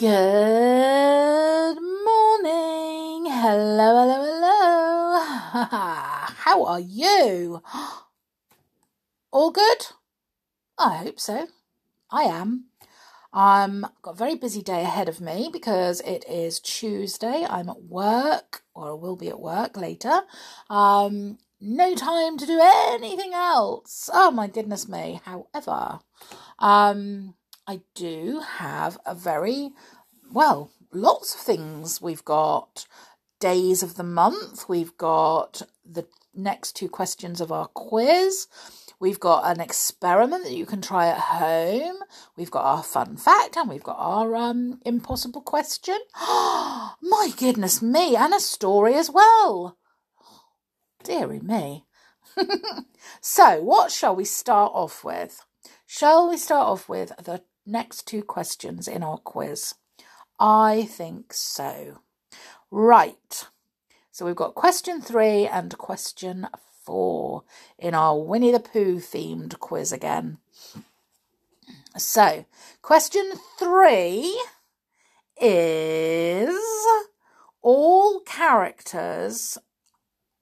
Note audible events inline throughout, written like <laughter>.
Good morning. Hello, hello, hello. <laughs> How are you? <gasps> All good? I hope so. I am. I've got a very busy day ahead of me because it is Tuesday. I'm at work, or will be at work later. Um, no time to do anything else. Oh my goodness me. However, um, I do have a very well, lots of things. We've got days of the month. We've got the next two questions of our quiz. We've got an experiment that you can try at home. We've got our fun fact and we've got our um, impossible question. <gasps> My goodness me, and a story as well. Deary me. <laughs> so, what shall we start off with? Shall we start off with the next two questions in our quiz? I think so. Right. So we've got question three and question four in our Winnie the Pooh themed quiz again. So, question three is all characters,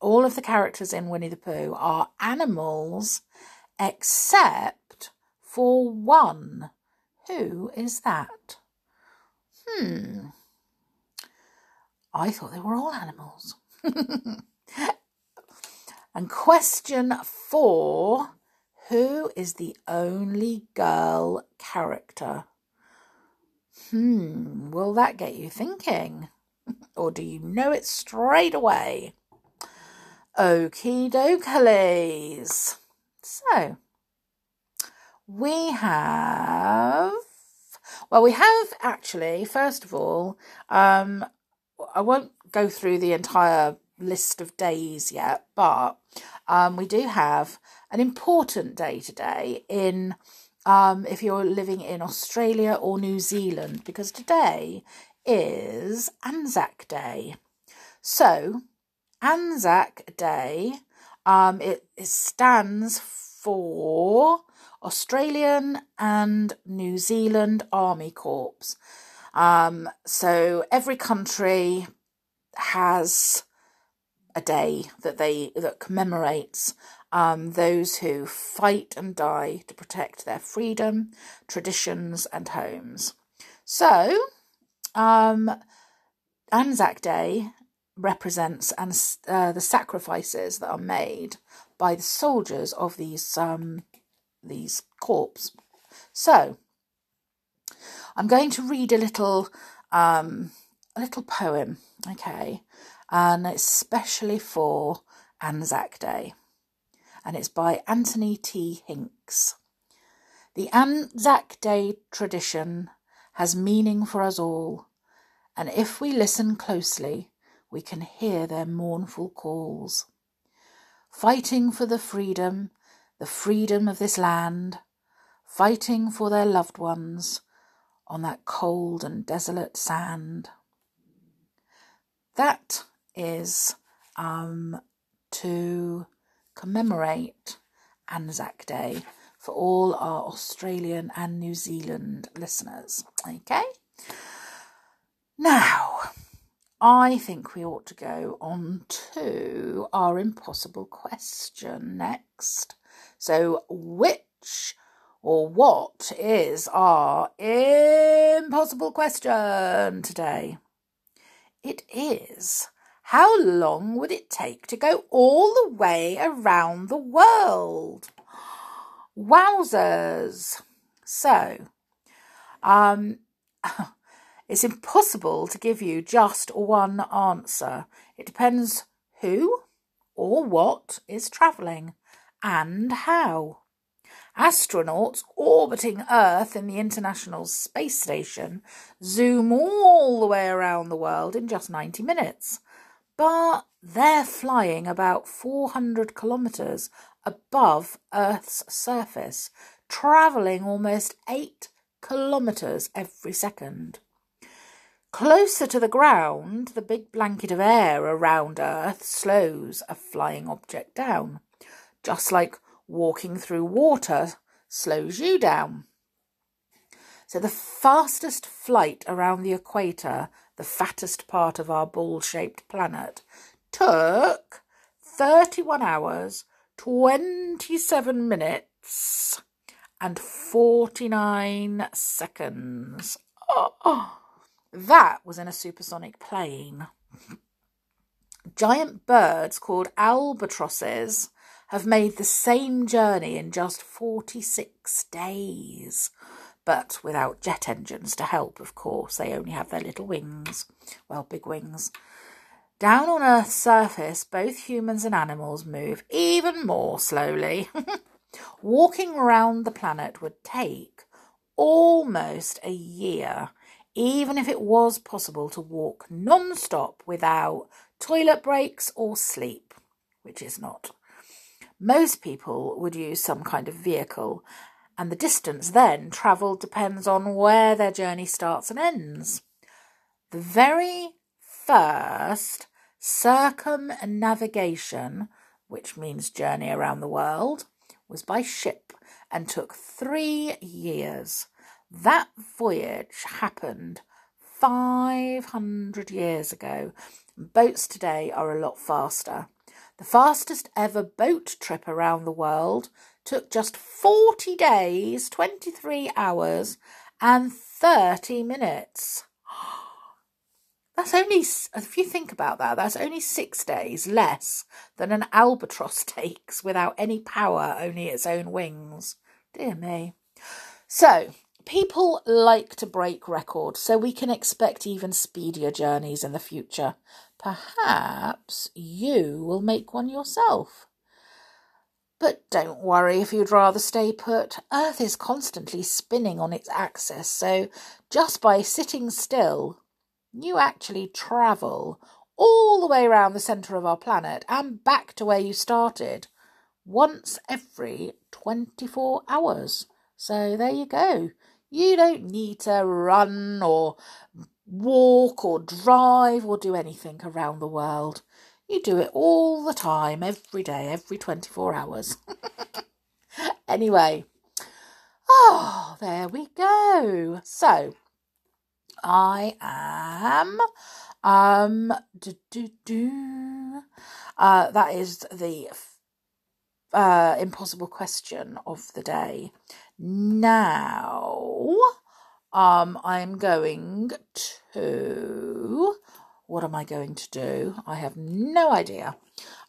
all of the characters in Winnie the Pooh are animals except for one. Who is that? Hmm. I thought they were all animals. <laughs> and question four Who is the only girl character? Hmm, will that get you thinking? <laughs> or do you know it straight away? Okie dokies. So, we have well, we have actually, first of all, um, I won't go through the entire list of days yet, but um, we do have an important day today in um, if you're living in Australia or New Zealand, because today is Anzac Day. So, Anzac Day, um, it, it stands for Australian and New Zealand Army Corps. Um, so every country has a day that they that commemorates um, those who fight and die to protect their freedom, traditions, and homes. So, um, Anzac Day represents and uh, the sacrifices that are made by the soldiers of these um, these corps. So I'm going to read a little um, a little poem, okay, and it's specially for Anzac Day, and it's by Anthony T. Hincks. The Anzac Day tradition has meaning for us all, and if we listen closely, we can hear their mournful calls. Fighting for the freedom the freedom of this land, fighting for their loved ones on that cold and desolate sand. That is um, to commemorate Anzac Day for all our Australian and New Zealand listeners. Okay? Now, I think we ought to go on to our impossible question next. So, which or what is our impossible question today? It is how long would it take to go all the way around the world? Wowzers! So, um, <laughs> it's impossible to give you just one answer. It depends who or what is travelling and how. Astronauts orbiting Earth in the International Space Station zoom all the way around the world in just 90 minutes. But they're flying about 400 kilometres above Earth's surface, travelling almost 8 kilometres every second. Closer to the ground, the big blanket of air around Earth slows a flying object down just like walking through water slows you down. So the fastest flight around the equator, the fattest part of our ball-shaped planet, took 31 hours, 27 minutes and 49 seconds. Oh, oh. That was in a supersonic plane. Giant birds called albatrosses have made the same journey in just 46 days. But without jet engines to help, of course. They only have their little wings. Well, big wings. Down on Earth's surface, both humans and animals move even more slowly. <laughs> Walking around the planet would take almost a year, even if it was possible to walk non stop without toilet breaks or sleep, which is not. Most people would use some kind of vehicle, and the distance then travelled depends on where their journey starts and ends. The very first circumnavigation, which means journey around the world, was by ship and took three years. That voyage happened 500 years ago. Boats today are a lot faster. The fastest ever boat trip around the world took just 40 days, 23 hours, and 30 minutes. <gasps> That's only, if you think about that, that's only six days less than an albatross <laughs> takes without any power, only its own wings. Dear me. So, people like to break records, so we can expect even speedier journeys in the future. Perhaps you will make one yourself. But don't worry if you'd rather stay put. Earth is constantly spinning on its axis, so just by sitting still, you actually travel all the way around the centre of our planet and back to where you started once every 24 hours. So there you go. You don't need to run or walk or drive or do anything around the world. You do it all the time, every day, every 24 hours. <laughs> anyway, oh, there we go. So, I am, um, do, do, do. Uh, that is the uh, impossible question of the day. Now, um, I'm going to. What am I going to do? I have no idea.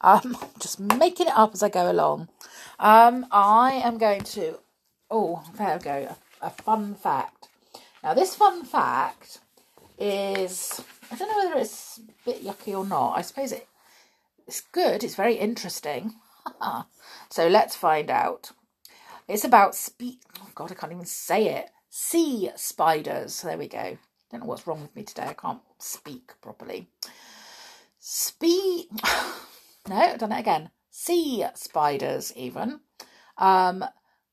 Um, <laughs> just making it up as I go along. Um, I am going to. Oh, there we go. A, a fun fact. Now, this fun fact is. I don't know whether it's a bit yucky or not. I suppose it, it's good. It's very interesting. <laughs> so let's find out. It's about speed. Oh God, I can't even say it sea spiders. There we go. Don't know what's wrong with me today. I can't speak properly. Speak. <laughs> no, I've done it again. Sea spiders, even, um,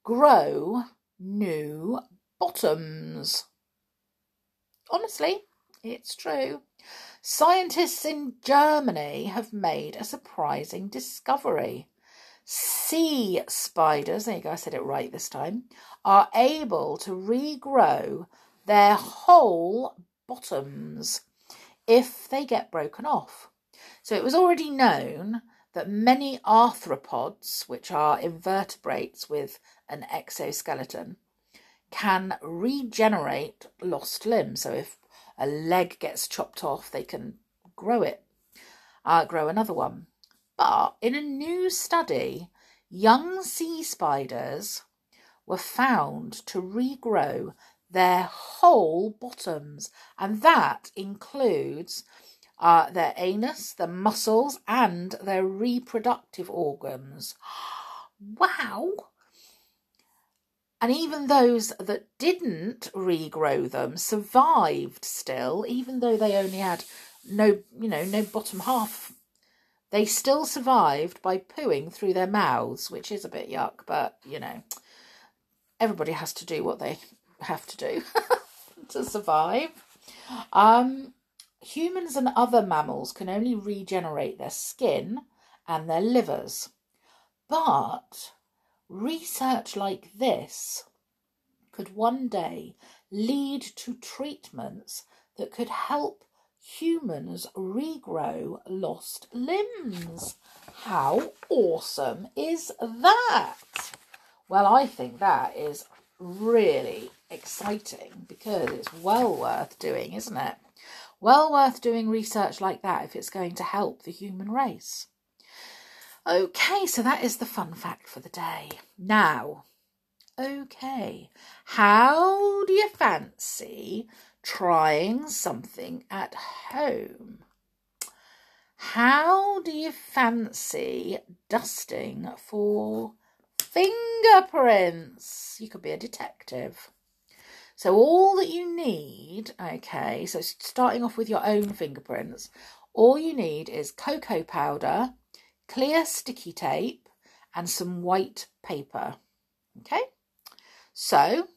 grow new bottoms. Honestly, it's true. Scientists in Germany have made a surprising discovery. Sea spiders, there you go, I said it right this time, are able to regrow their whole bottoms if they get broken off. So it was already known that many arthropods, which are invertebrates with an exoskeleton, can regenerate lost limbs. So if a leg gets chopped off, they can grow it, uh, grow another one. But in a new study, young sea spiders were found to regrow their whole bottoms, and that includes uh, their anus, their muscles, and their reproductive organs. <gasps> wow! And even those that didn't regrow them survived still, even though they only had no, you know, no bottom half they still survived by pooing through their mouths, which is a bit yuck, but you know, everybody has to do what they have to do <laughs> to survive. Um, humans and other mammals can only regenerate their skin and their livers, but research like this could one day lead to treatments that could help humans regrow lost limbs. How awesome is that? Well, I think that is really exciting because it's well worth doing, isn't it? Well worth doing research like that if it's going to help the human race. Okay, so that is the fun fact for the day. Now, okay, how do you fancy trying something at home? How do you fancy dusting for fingerprints? You could be a detective. So all that you need, okay, so starting off with your own fingerprints, all you need is cocoa powder, clear sticky tape and some white paper. Okay, so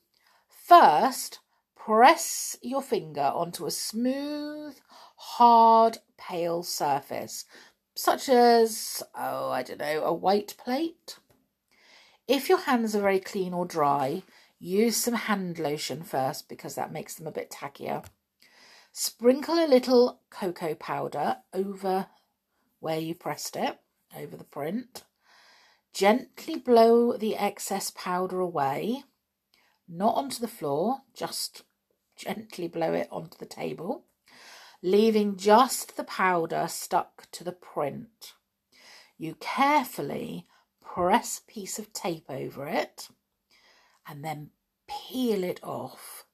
first press your finger onto a smooth, hard, pale surface, such as, oh, I don't know, a white plate. If your hands are very clean or dry, use some hand lotion first because that makes them a bit tackier. Sprinkle a little cocoa powder over where you pressed it over the print. Gently blow the excess powder away, not onto the floor, just gently blow it onto the table, leaving just the powder stuck to the print. You carefully press a piece of tape over it and then peel it off.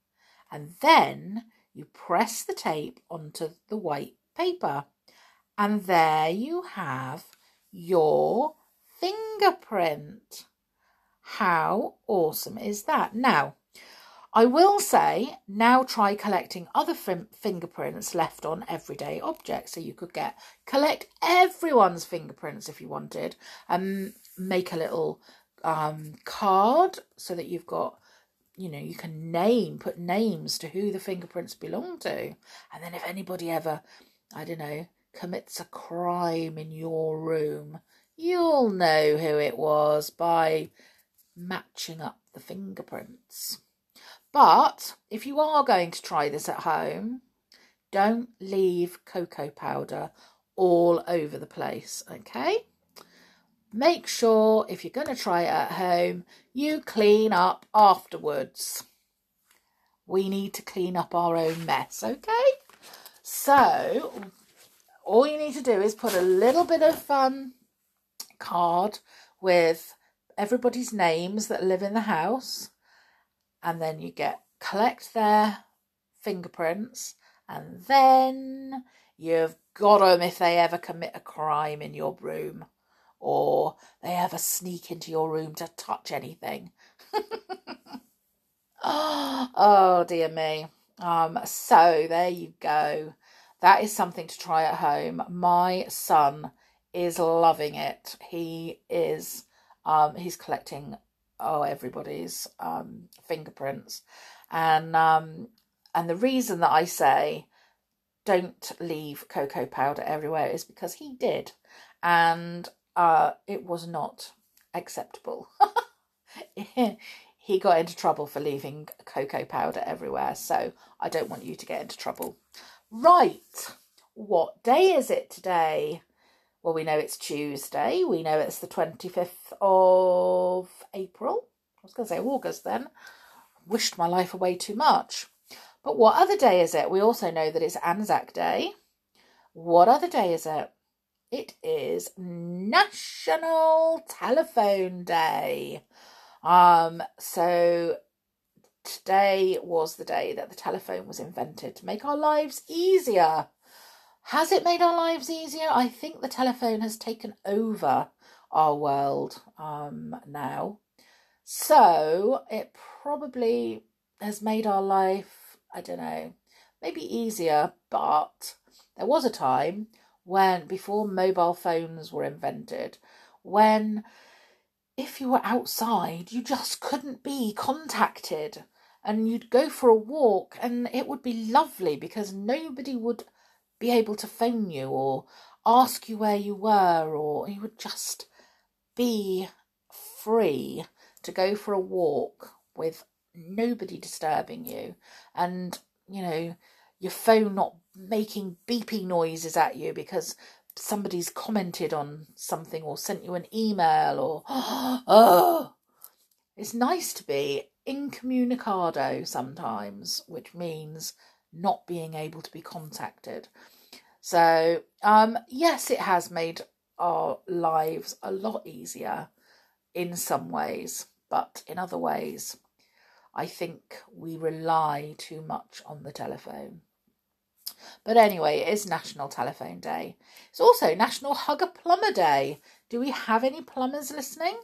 And then you press the tape onto the white paper. And there you have your fingerprint. How awesome is that? Now, I will say now try collecting other fingerprints left on everyday objects. So you could get collect everyone's fingerprints if you wanted and make a little um, card so that you've got you know you can name put names to who the fingerprints belong to and then if anybody ever i don't know commits a crime in your room, you'll know who it was by matching up the fingerprints. But if you are going to try this at home, don't leave cocoa powder all over the place, okay? Make sure if you're going to try it at home, you clean up afterwards. We need to clean up our own mess, okay? So, all you need to do is put a little bit of um, card with everybody's names that live in the house, and then you get collect their fingerprints, and then you've got them if they ever commit a crime in your room or they ever sneak into your room to touch anything. <laughs> oh dear me. Um, so there you go. That is something to try at home. My son is loving it. He is um he's collecting oh everybody's um fingerprints. And um and the reason that I say don't leave cocoa powder everywhere is because he did. And uh it was not acceptable. <laughs> he got into trouble for leaving cocoa powder everywhere, so I don't want you to get into trouble. Right, what day is it today? Well, we know it's Tuesday. We know it's the 25th of April. I was going to say August then. Wished my life away too much. But what other day is it? We also know that it's Anzac Day. What other day is it? It is National Telephone Day. Um, so today was the day that the telephone was invented to make our lives easier. Has it made our lives easier? I think the telephone has taken over our world um, now. So it probably has made our life, I don't know, maybe easier, but there was a time when, before mobile phones were invented, when if you were outside, you just couldn't be contacted and you'd go for a walk and it would be lovely because nobody would be able to phone you or ask you where you were or you would just be free to go for a walk with nobody disturbing you. And, you know, your phone not making beeping noises at you because somebody's commented on something or sent you an email or, <gasps> oh, it's nice to be incommunicado sometimes, which means not being able to be contacted. So, um, yes, it has made our lives a lot easier in some ways, but in other ways, I think we rely too much on the telephone. But anyway, it is National Telephone Day. It's also National Hug a Plumber Day. Do we have any plumbers listening?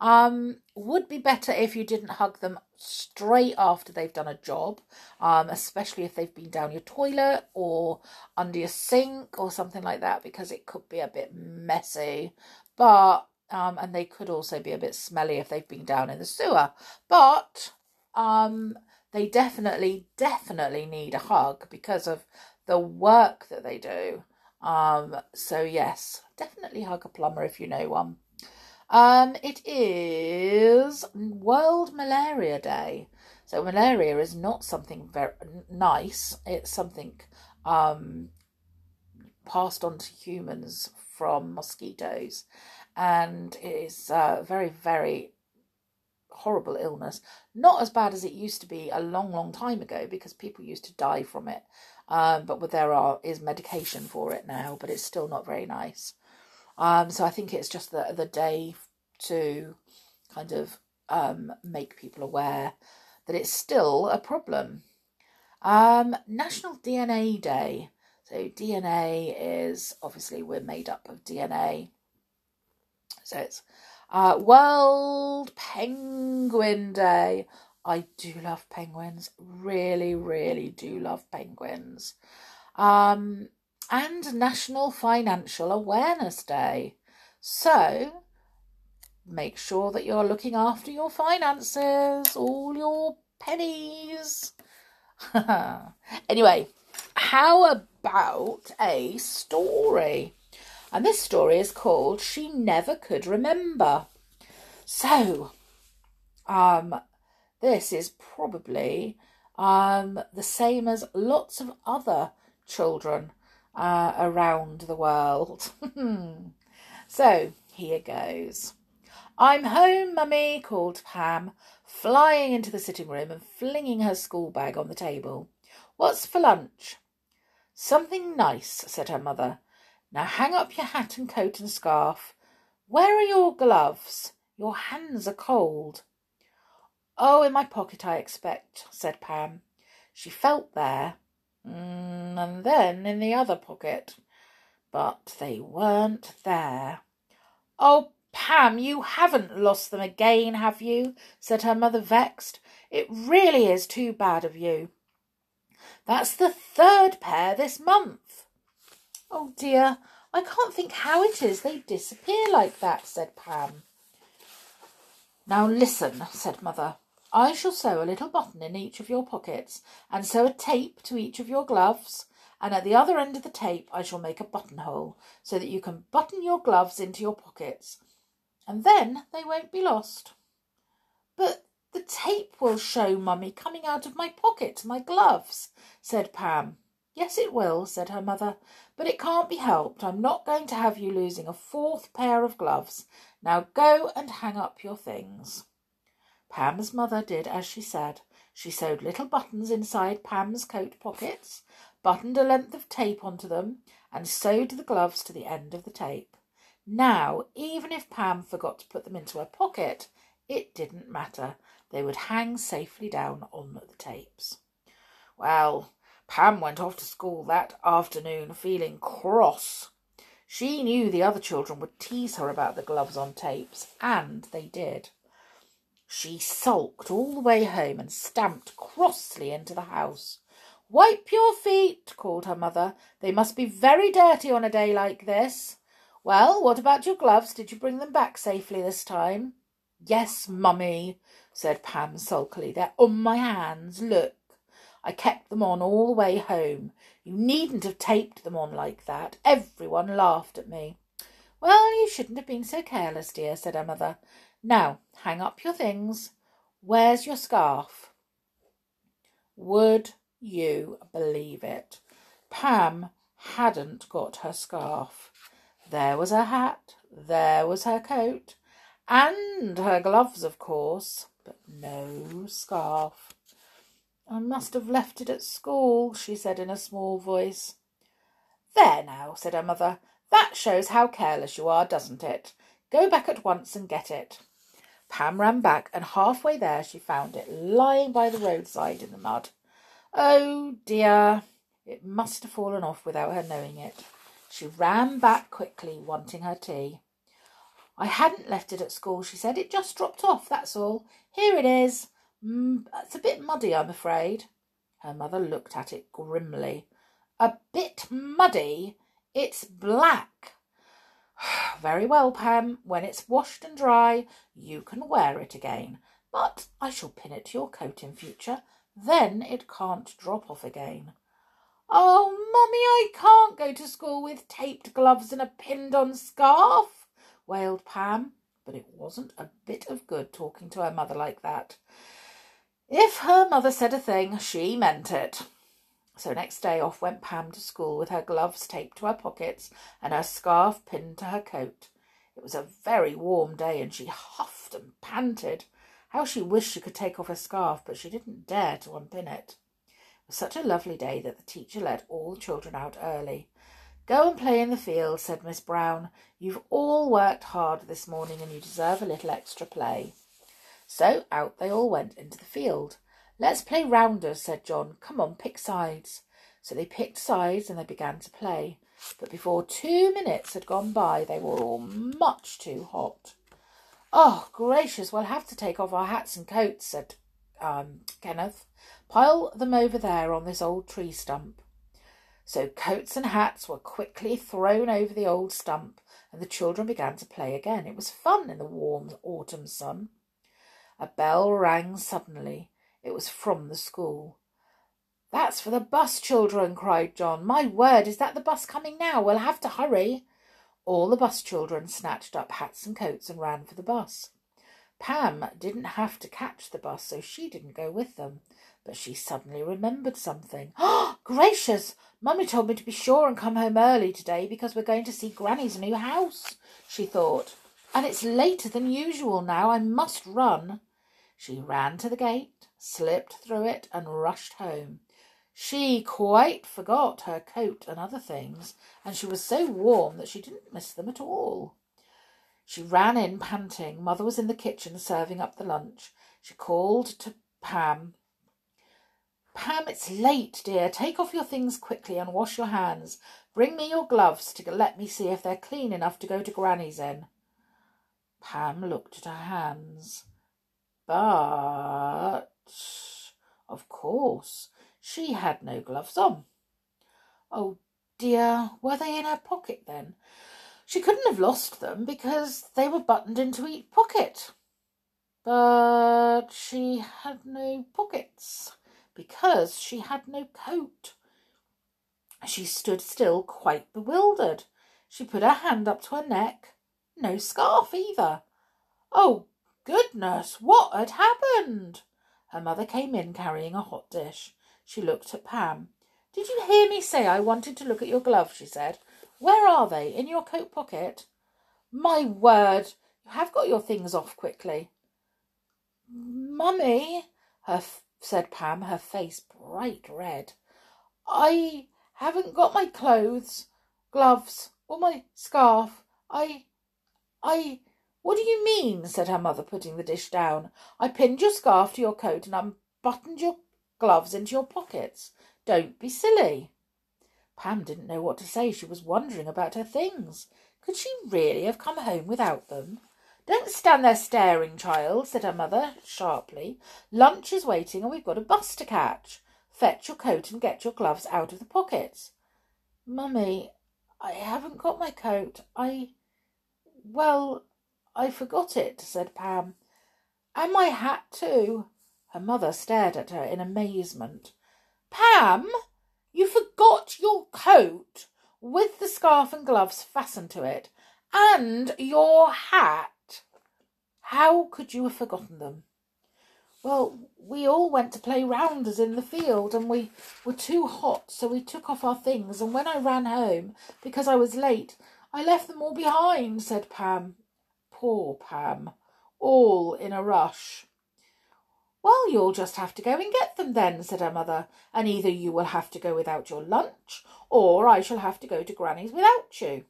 Um, would be better if you didn't hug them straight after they've done a job, um, especially if they've been down your toilet or under your sink or something like that, because it could be a bit messy. But um, and they could also be a bit smelly if they've been down in the sewer. But um, they definitely, definitely need a hug because of the work that they do. Um, so yes, definitely hug a plumber if you know one. Um, it is World Malaria Day. So malaria is not something very nice. It's something um, passed on to humans from mosquitoes, and it is a very, very horrible illness. Not as bad as it used to be a long, long time ago because people used to die from it. Um, but there are is medication for it now, but it's still not very nice. Um, so I think it's just the the day to kind of um, make people aware that it's still a problem. Um, National DNA Day. So DNA is obviously we're made up of DNA. So it's uh, World Penguin Day. I do love penguins. Really, really do love penguins. Um, and National Financial Awareness Day. So make sure that you're looking after your finances, all your pennies. <laughs> anyway, how about a story? And this story is called She Never Could Remember. So, um, this is probably um, the same as lots of other children uh, around the world. <laughs> so here goes. I'm home, mummy, called Pam, flying into the sitting room and flinging her school bag on the table. What's for lunch? Something nice, said her mother. Now hang up your hat and coat and scarf. Where are your gloves? Your hands are cold. Oh, in my pocket, I expect, said Pam. She felt there, mm, and then in the other pocket, but they weren't there. Oh, Pam, you haven't lost them again, have you? said her mother, vexed. It really is too bad of you. That's the third pair this month. Oh dear, I can't think how it is they disappear like that, said Pam. Now listen, said Mother. I shall sew a little button in each of your pockets, and sew a tape to each of your gloves, and at the other end of the tape I shall make a buttonhole, so that you can button your gloves into your pockets, and then they won't be lost. But the tape will show, Mummy, coming out of my pocket, my gloves, said Pam. Yes, it will, said her mother, but it can't be helped. I'm not going to have you losing a fourth pair of gloves. Now go and hang up your things. Pam's mother did as she said. She sewed little buttons inside Pam's coat pockets, buttoned a length of tape onto them, and sewed the gloves to the end of the tape. Now, even if Pam forgot to put them into her pocket, it didn't matter. They would hang safely down on the tapes. Well, Pam went off to school that afternoon feeling cross. She knew the other children would tease her about the gloves on tapes, and they did. She sulked all the way home and stamped crossly into the house. Wipe your feet, called her mother. They must be very dirty on a day like this. Well, what about your gloves? Did you bring them back safely this time? Yes, mummy, said Pam sulkily. They're on my hands. Look. I kept them on all the way home. You needn't have taped them on like that. Everyone laughed at me. Well, you shouldn't have been so careless, dear, said her mother. Now, hang up your things. Where's your scarf? Would you believe it? Pam hadn't got her scarf. There was her hat, there was her coat, and her gloves, of course, but no scarf. I must have left it at school, she said in a small voice. There now, said her mother. That shows how careless you are, doesn't it? Go back at once and get it. Pam ran back, and halfway there she found it lying by the roadside in the mud. Oh dear, it must have fallen off without her knowing it. She ran back quickly, wanting her tea. I hadn't left it at school, she said. It just dropped off, that's all. Here it is. Mm, it's a bit muddy, I'm afraid. Her mother looked at it grimly. A bit muddy? It's black. <sighs> Very well, Pam. When it's washed and dry, you can wear it again. But I shall pin it to your coat in future. Then it can't drop off again. Oh, Mummy, I can't go to school with taped gloves and a pinned on scarf, wailed Pam. But it wasn't a bit of good talking to her mother like that. If her mother said a thing, she meant it. So next day off went Pam to school with her gloves taped to her pockets and her scarf pinned to her coat. It was a very warm day and she huffed and panted. How she wished she could take off her scarf, but she didn't dare to unpin it. It was such a lovely day that the teacher let all the children out early. Go and play in the field, said Miss Brown. You've all worked hard this morning and you deserve a little extra play. So out they all went into the field. Let's play rounders, said John. Come on, pick sides. So they picked sides and they began to play. But before two minutes had gone by, they were all much too hot. Oh, gracious, we'll have to take off our hats and coats, said um, Kenneth. Pile them over there on this old tree stump. So coats and hats were quickly thrown over the old stump, and the children began to play again. It was fun in the warm autumn sun. A bell rang suddenly. It was from the school. That's for the bus, children, cried John. My word, is that the bus coming now? We'll have to hurry. All the bus children snatched up hats and coats and ran for the bus. Pam didn't have to catch the bus, so she didn't go with them. But she suddenly remembered something. Oh, <gasps> gracious! Mummy told me to be sure and come home early today because we're going to see Granny's new house, she thought. And it's later than usual now. I must run. She ran to the gate, slipped through it, and rushed home. She quite forgot her coat and other things, and she was so warm that she didn't miss them at all. She ran in panting. Mother was in the kitchen serving up the lunch. She called to Pam. Pam, it's late, dear. Take off your things quickly and wash your hands. Bring me your gloves to let me see if they're clean enough to go to Granny's in. Pam looked at her hands. But, of course, she had no gloves on. Oh dear, were they in her pocket then? She couldn't have lost them because they were buttoned into each pocket. But she had no pockets because she had no coat. She stood still, quite bewildered. She put her hand up to her neck. No scarf either. Oh, Goodness, what had happened? Her mother came in carrying a hot dish. She looked at Pam. Did you hear me say I wanted to look at your gloves? she said. Where are they? In your coat pocket? My word, you have got your things off quickly. Mummy, her said Pam, her face bright red. I haven't got my clothes, gloves, or my scarf. I, I, what do you mean? said her mother, putting the dish down. I pinned your scarf to your coat and unbuttoned your gloves into your pockets. Don't be silly. Pam didn't know what to say. She was wondering about her things. Could she really have come home without them? Don't stand there staring, child, said her mother sharply. Lunch is waiting and we've got a bus to catch. Fetch your coat and get your gloves out of the pockets. Mummy, I haven't got my coat. I. Well, I forgot it, said Pam. And my hat too. Her mother stared at her in amazement. Pam, you forgot your coat with the scarf and gloves fastened to it, and your hat. How could you have forgotten them? Well, we all went to play rounders in the field and we were too hot, so we took off our things. And when I ran home, because I was late, I left them all behind, said Pam. Poor Pam, all in a rush. Well, you'll just have to go and get them then, said her mother, and either you will have to go without your lunch, or I shall have to go to Granny's without you.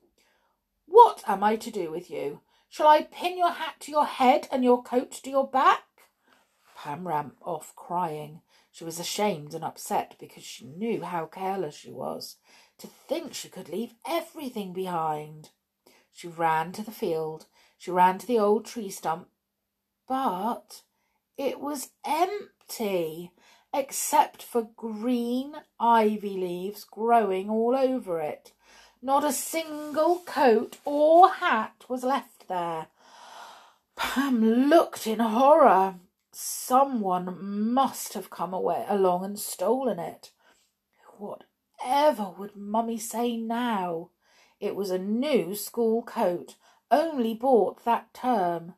What am I to do with you? Shall I pin your hat to your head and your coat to your back? Pam ran off crying. She was ashamed and upset because she knew how careless she was. To think she could leave everything behind. She ran to the field. She ran to the old tree stump. But it was empty, except for green ivy leaves growing all over it. Not a single coat or hat was left there. Pam looked in horror. Someone must have come away along and stolen it. Whatever would Mummy say now? It was a new school coat, only bought that term.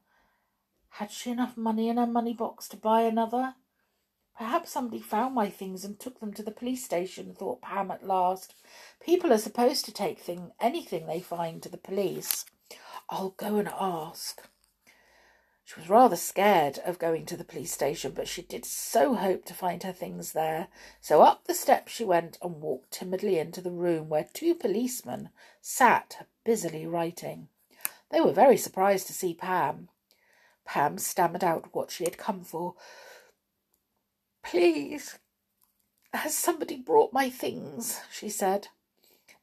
Had she enough money in her money box to buy another? Perhaps somebody found my things and took them to the police station, thought Pam at last. People are supposed to take thing, anything they find to the police. I'll go and ask. She was rather scared of going to the police station, but she did so hope to find her things there. So up the steps she went and walked timidly into the room where two policemen sat busily writing. They were very surprised to see Pam. Pam stammered out what she had come for. Please, has somebody brought my things? she said.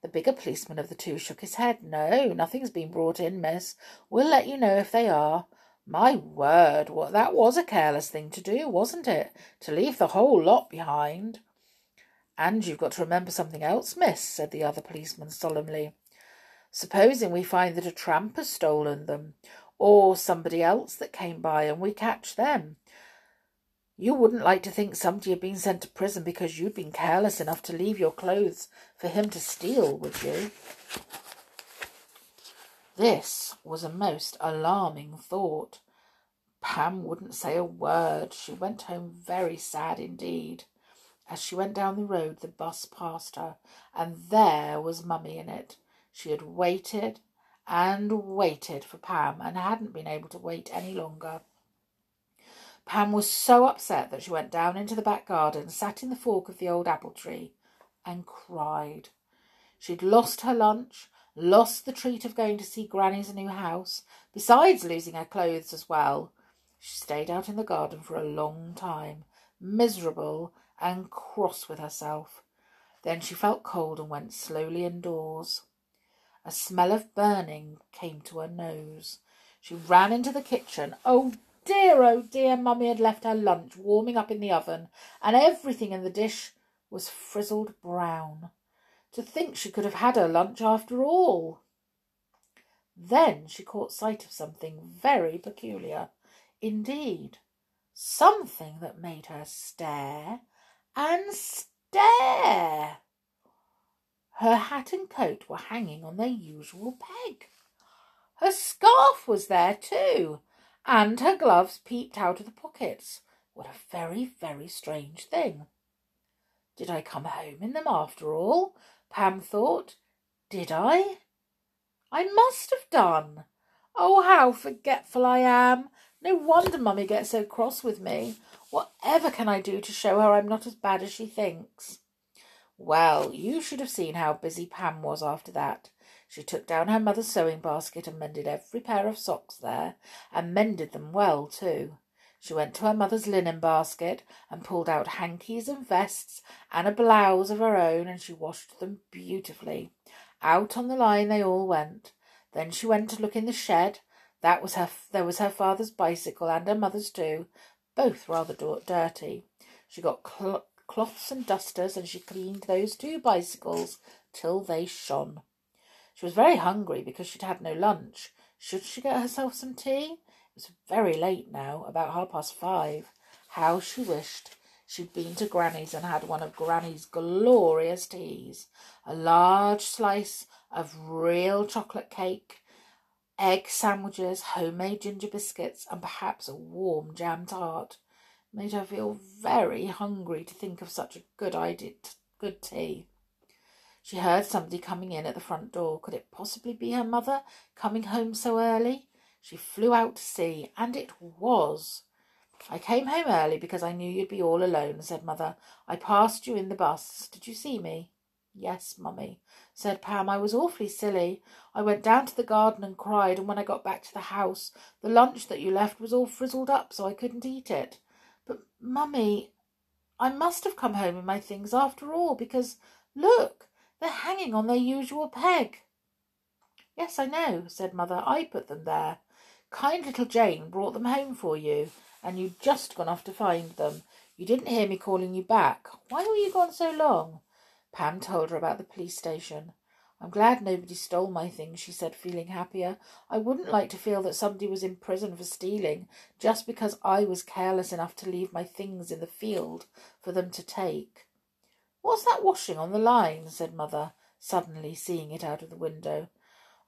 The bigger policeman of the two shook his head. No, nothing's been brought in, miss. We'll let you know if they are. My word, what that was a careless thing to do, wasn't it? To leave the whole lot behind. And you've got to remember something else, miss, said the other policeman solemnly. Supposing we find that a tramp has stolen them, or somebody else that came by, and we catch them. You wouldn't like to think somebody had been sent to prison because you'd been careless enough to leave your clothes for him to steal, would you? This was a most alarming thought. Pam wouldn't say a word. She went home very sad indeed. As she went down the road, the bus passed her, and there was Mummy in it. She had waited and waited for Pam and hadn't been able to wait any longer. Pam was so upset that she went down into the back garden, sat in the fork of the old apple tree, and cried. She'd lost her lunch, lost the treat of going to see Granny's new house, besides losing her clothes as well. She stayed out in the garden for a long time, miserable and cross with herself. Then she felt cold and went slowly indoors. A smell of burning came to her nose. She ran into the kitchen. Oh dear, oh dear, Mummy had left her lunch warming up in the oven, and everything in the dish was frizzled brown. To think she could have had her lunch after all. Then she caught sight of something very peculiar indeed, something that made her stare and stare. Her hat and coat were hanging on their usual peg. Her scarf was there too, and her gloves peeped out of the pockets. What a very, very strange thing. Did I come home in them after all? Pam thought. Did I? I must have done. Oh, how forgetful I am. No wonder Mummy gets so cross with me. Whatever can I do to show her I'm not as bad as she thinks? Well, you should have seen how busy Pam was after that. She took down her mother's sewing basket and mended every pair of socks there, and mended them well too. She went to her mother's linen basket and pulled out hankies and vests and a blouse of her own, and she washed them beautifully. Out on the line they all went. Then she went to look in the shed. That was her. There was her father's bicycle and her mother's too, both rather dirty. She got cl- cloths and dusters, and she cleaned those two bicycles till they shone. She was very hungry because she'd had no lunch. Should she get herself some tea? It was very late now, about half past five. How she wished she'd been to Granny's and had one of Granny's glorious teas. A large slice of real chocolate cake, egg sandwiches, homemade ginger biscuits, and perhaps a warm jam tart. Made her feel very hungry to think of such a good idea, good tea. She heard somebody coming in at the front door. Could it possibly be her mother coming home so early? She flew out to see, and it was. I came home early because I knew you'd be all alone, said Mother. I passed you in the bus. Did you see me? Yes, Mummy, said Pam. I was awfully silly. I went down to the garden and cried, and when I got back to the house, the lunch that you left was all frizzled up, so I couldn't eat it. But, Mummy, I must have come home in my things after all, because, look, they're hanging on their usual peg. Yes, I know, said Mother. I put them there. Kind little Jane brought them home for you, and you'd just gone off to find them. You didn't hear me calling you back. Why were you gone so long? Pam told her about the police station. I'm glad nobody stole my things, she said, feeling happier. I wouldn't like to feel that somebody was in prison for stealing just because I was careless enough to leave my things in the field for them to take. What's that washing on the line? said Mother, suddenly seeing it out of the window.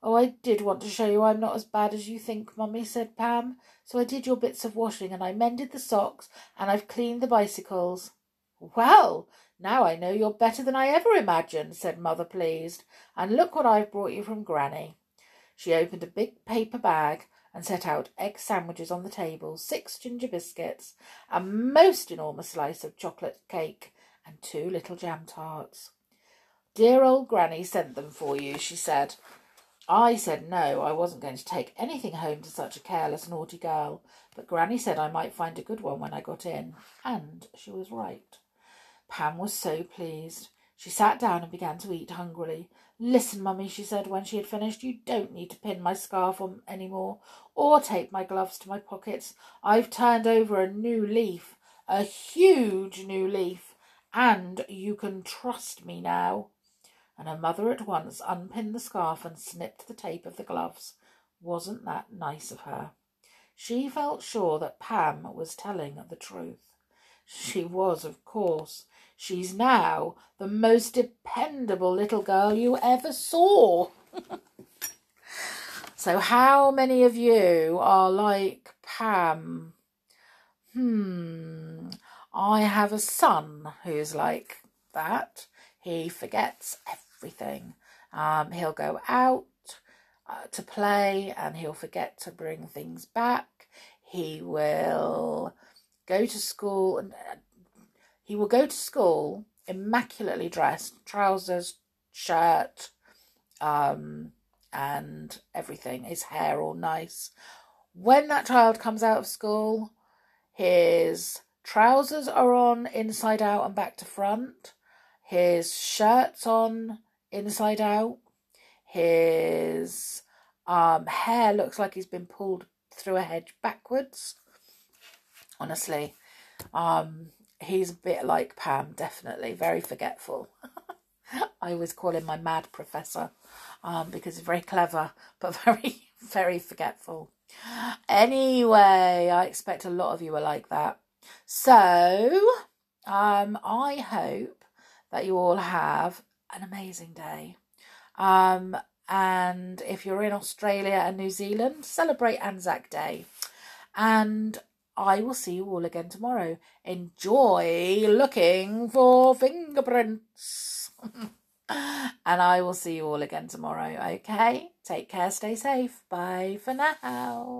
Oh, I did want to show you I'm not as bad as you think, Mummy, said Pam. So I did your bits of washing, and I mended the socks, and I've cleaned the bicycles. Well, now I know you're better than I ever imagined, said Mother, pleased. And look what I've brought you from Granny. She opened a big paper bag and set out egg sandwiches on the table, six ginger biscuits, a most enormous slice of chocolate cake, and two little jam tarts. Dear old Granny sent them for you, she said. I said no, I wasn't going to take anything home to such a careless, naughty girl, but Granny said I might find a good one when I got in, and she was right. Pam was so pleased. She sat down and began to eat hungrily. Listen, Mummy, she said when she had finished, you don't need to pin my scarf on any more, or tape my gloves to my pockets. I've turned over a new leaf, a huge new leaf, and you can trust me now and her mother at once unpinned the scarf and snipped the tape of the gloves. Wasn't that nice of her? She felt sure that Pam was telling the truth. She was, of course. She's now the most dependable little girl you ever saw. <laughs> so, how many of you are like Pam? Hmm, I have a son who's like that. He forgets everything. Um, he'll go out uh, to play and he'll forget to bring things back. He will go to school and uh, he will go to school immaculately dressed, trousers, shirt, um, and everything. His hair all nice. When that child comes out of school, his trousers are on inside out and back to front. His shirt's on inside out. His um, hair looks like he's been pulled through a hedge backwards. Honestly, um, he's a bit like Pam, definitely very forgetful. <laughs> I always call him my mad professor um, because he's very clever <laughs> but very, very forgetful. Anyway, I expect a lot of you are like that. So, um, I hope that you all have an amazing day. Um, and if you're in Australia and New Zealand, celebrate Anzac Day. And I will see you all again tomorrow. Enjoy looking for fingerprints. <laughs> and I will see you all again tomorrow, okay? Take care, stay safe. Bye for now.